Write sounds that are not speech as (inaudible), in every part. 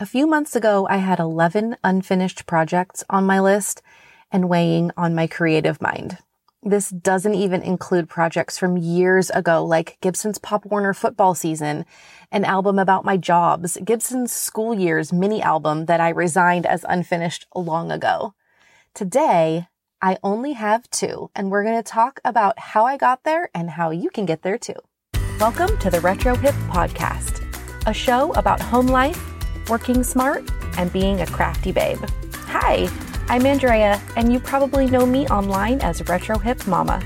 A few months ago, I had 11 unfinished projects on my list and weighing on my creative mind. This doesn't even include projects from years ago, like Gibson's Pop Warner football season, an album about my jobs, Gibson's school years mini album that I resigned as unfinished long ago. Today, I only have two, and we're going to talk about how I got there and how you can get there too. Welcome to the Retro Hip Podcast, a show about home life, working smart, and being a crafty babe. Hi, I'm Andrea, and you probably know me online as Retro Hip Mama.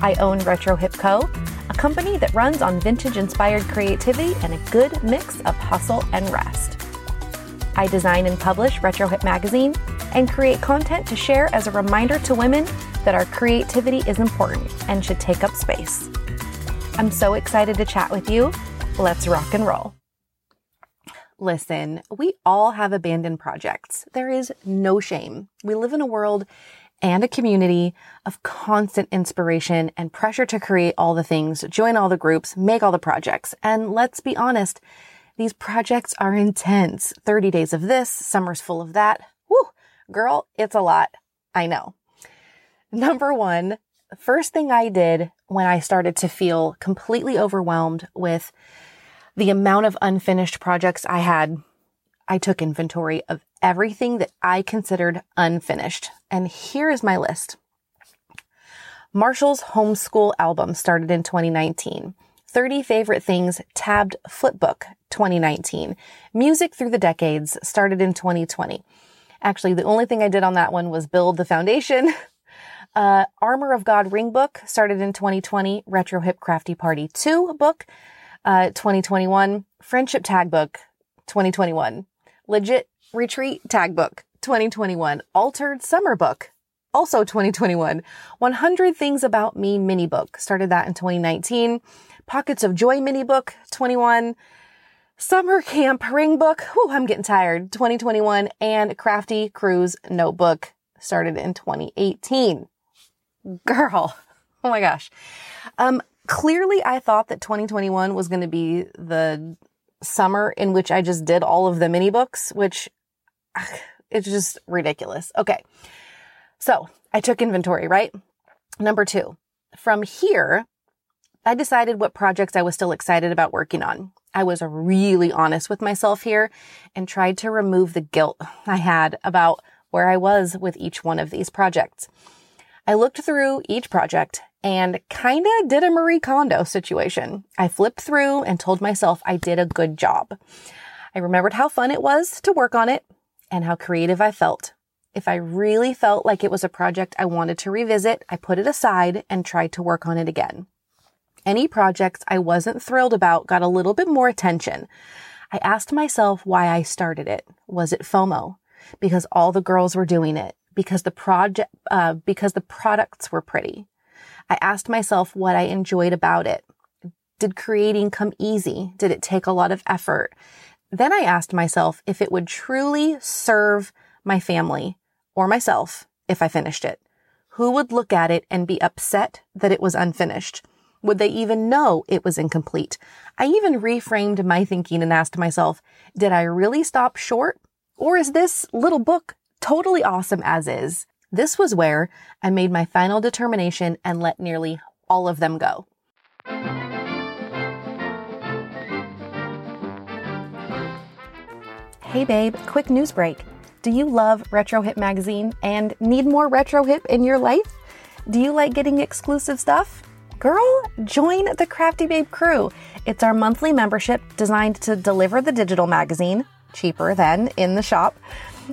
I own Retro Hip Co., a company that runs on vintage inspired creativity and a good mix of hustle and rest. I design and publish Retro Hip Magazine and create content to share as a reminder to women that our creativity is important and should take up space. I'm so excited to chat with you. Let's rock and roll. Listen, we all have abandoned projects. There is no shame. We live in a world and a community of constant inspiration and pressure to create all the things, join all the groups, make all the projects. And let's be honest, these projects are intense. 30 days of this, summer's full of that. Woo, girl, it's a lot. I know. Number one, first thing I did when I started to feel completely overwhelmed with the amount of unfinished projects I had, I took inventory of everything that I considered unfinished. And here is my list. Marshall's homeschool album started in 2019. 30 favorite things tabbed flipbook 2019. Music through the decades started in 2020. Actually, the only thing I did on that one was build the foundation. (laughs) Uh, Armor of God ring book started in 2020. Retro Hip Crafty Party 2 book uh, 2021, Friendship Tag Book 2021, Legit Retreat Tag Book 2021, Altered Summer Book also 2021, 100 Things About Me mini book started that in 2019, Pockets of Joy mini book 21, Summer Camp Ring Book, whew, I'm getting tired, 2021, and Crafty Cruise Notebook started in 2018. Girl, (laughs) oh my gosh. Um, clearly I thought that 2021 was going to be the summer in which I just did all of the mini books, which (sighs) it's just ridiculous. Okay. So I took inventory, right? Number two, from here, I decided what projects I was still excited about working on. I was really honest with myself here and tried to remove the guilt I had about where I was with each one of these projects. I looked through each project and kinda did a Marie Kondo situation. I flipped through and told myself I did a good job. I remembered how fun it was to work on it and how creative I felt. If I really felt like it was a project I wanted to revisit, I put it aside and tried to work on it again. Any projects I wasn't thrilled about got a little bit more attention. I asked myself why I started it. Was it FOMO? Because all the girls were doing it? Because the project, uh, because the products were pretty? I asked myself what I enjoyed about it. Did creating come easy? Did it take a lot of effort? Then I asked myself if it would truly serve my family or myself if I finished it. Who would look at it and be upset that it was unfinished? Would they even know it was incomplete? I even reframed my thinking and asked myself, did I really stop short? Or is this little book totally awesome as is? This was where I made my final determination and let nearly all of them go. Hey babe, quick news break. Do you love Retro Hip magazine and need more Retro Hip in your life? Do you like getting exclusive stuff? Girl, join the Crafty Babe crew. It's our monthly membership designed to deliver the digital magazine, cheaper than in the shop,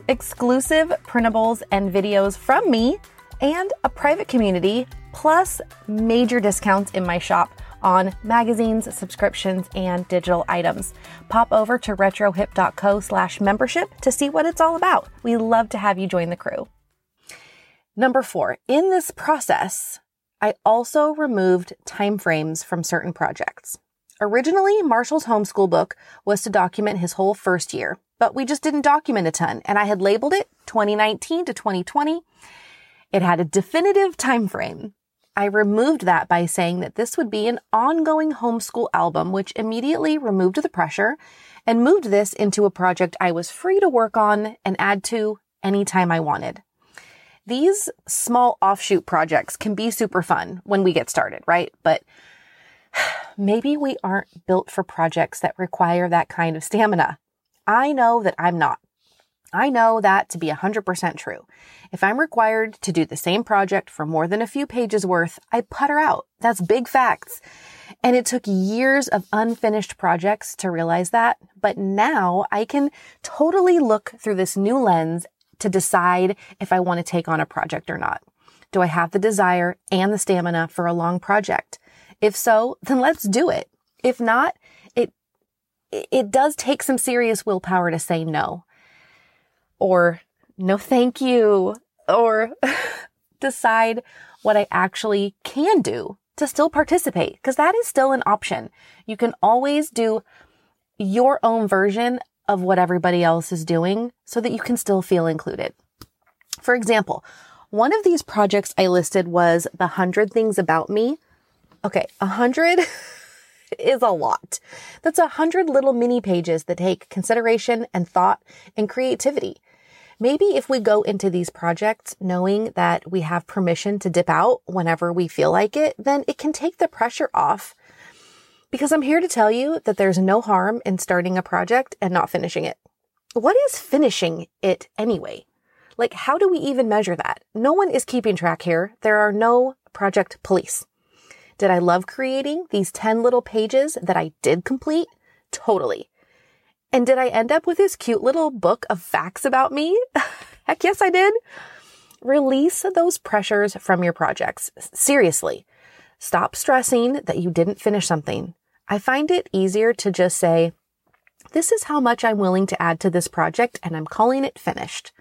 exclusive printables and videos from me, and a private community, plus major discounts in my shop on magazines, subscriptions, and digital items. Pop over to retrohip.co slash membership to see what it's all about. We love to have you join the crew. Number four, in this process, I also removed timeframes from certain projects. Originally, Marshall's homeschool book was to document his whole first year, but we just didn't document a ton, and I had labeled it 2019 to 2020. It had a definitive time frame. I removed that by saying that this would be an ongoing homeschool album, which immediately removed the pressure and moved this into a project I was free to work on and add to anytime I wanted. These small offshoot projects can be super fun when we get started, right? But maybe we aren't built for projects that require that kind of stamina. I know that I'm not. I know that to be 100% true. If I'm required to do the same project for more than a few pages worth, I putter out. That's big facts. And it took years of unfinished projects to realize that. But now I can totally look through this new lens to decide if I want to take on a project or not. Do I have the desire and the stamina for a long project? If so, then let's do it. If not, it, it does take some serious willpower to say no or no thank you or (laughs) decide what I actually can do to still participate because that is still an option. You can always do your own version of what everybody else is doing so that you can still feel included. For example, one of these projects I listed was the hundred things about me. Okay, a hundred (laughs) is a lot. That's a hundred little mini pages that take consideration and thought and creativity. Maybe if we go into these projects knowing that we have permission to dip out whenever we feel like it, then it can take the pressure off. Because I'm here to tell you that there's no harm in starting a project and not finishing it. What is finishing it anyway? Like, how do we even measure that? No one is keeping track here. There are no project police. Did I love creating these 10 little pages that I did complete? Totally. And did I end up with this cute little book of facts about me? (laughs) Heck yes, I did. Release those pressures from your projects. Seriously. Stop stressing that you didn't finish something. I find it easier to just say, this is how much I'm willing to add to this project and I'm calling it finished.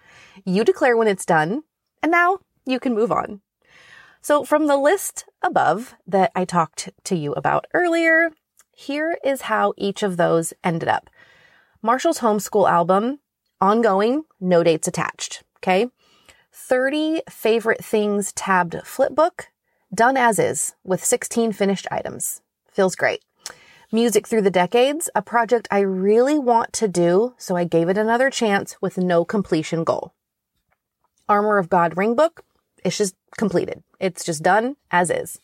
You declare when it's done and now you can move on. So from the list above that I talked to you about earlier, here is how each of those ended up. Marshall's homeschool album, ongoing, no dates attached. Okay. 30 favorite things tabbed flipbook, done as is with 16 finished items. Feels great. Music through the decades, a project I really want to do, so I gave it another chance with no completion goal. Armor of God ring book, it's just completed. It's just done as is.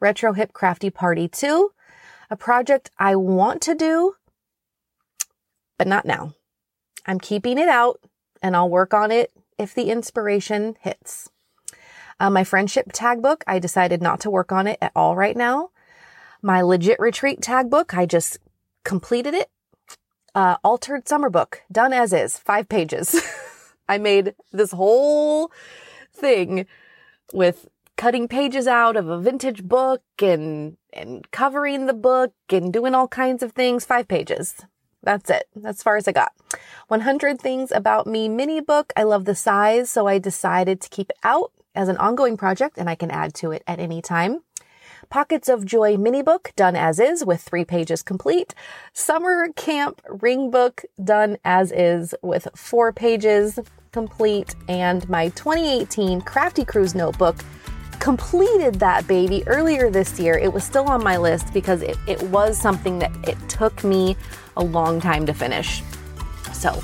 Retro Hip Crafty Party 2, a project I want to do, but not now. I'm keeping it out and I'll work on it if the inspiration hits. Uh, my friendship tag book, I decided not to work on it at all right now. My legit retreat tag book, I just completed it. Uh, altered summer book, done as is, five pages. (laughs) I made this whole thing with cutting pages out of a vintage book and, and covering the book and doing all kinds of things, five pages. That's it. That's as far as I got. 100 Things About Me mini book. I love the size, so I decided to keep it out as an ongoing project and I can add to it at any time. Pockets of Joy mini book done as is with three pages complete. Summer Camp ring book done as is with four pages complete. And my 2018 Crafty Cruise notebook completed that baby earlier this year. It was still on my list because it, it was something that it took me a long time to finish. So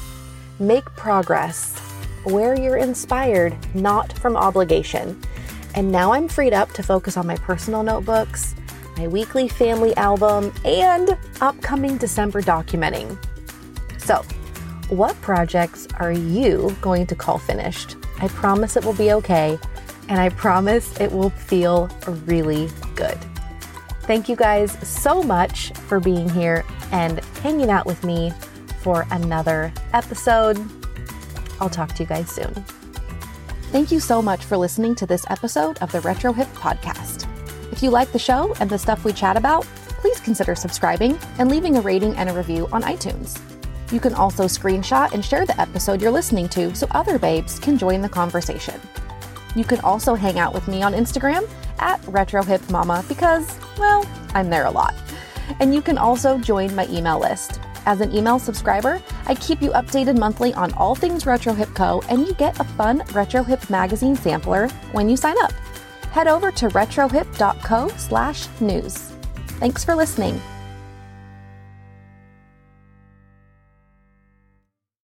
make progress where you're inspired, not from obligation. And now I'm freed up to focus on my personal notebooks, my weekly family album, and upcoming December documenting. So, what projects are you going to call finished? I promise it will be okay, and I promise it will feel really good. Thank you guys so much for being here and hanging out with me for another episode. I'll talk to you guys soon. Thank you so much for listening to this episode of the Retro Hip Podcast. If you like the show and the stuff we chat about, please consider subscribing and leaving a rating and a review on iTunes. You can also screenshot and share the episode you're listening to so other babes can join the conversation. You can also hang out with me on Instagram at RetroHipMama because, well, I'm there a lot. And you can also join my email list. As an email subscriber, I keep you updated monthly on all things Retro Hip Co., and you get a fun Retro Hip magazine sampler when you sign up. head over to retrohip.co slash news. Thanks for listening.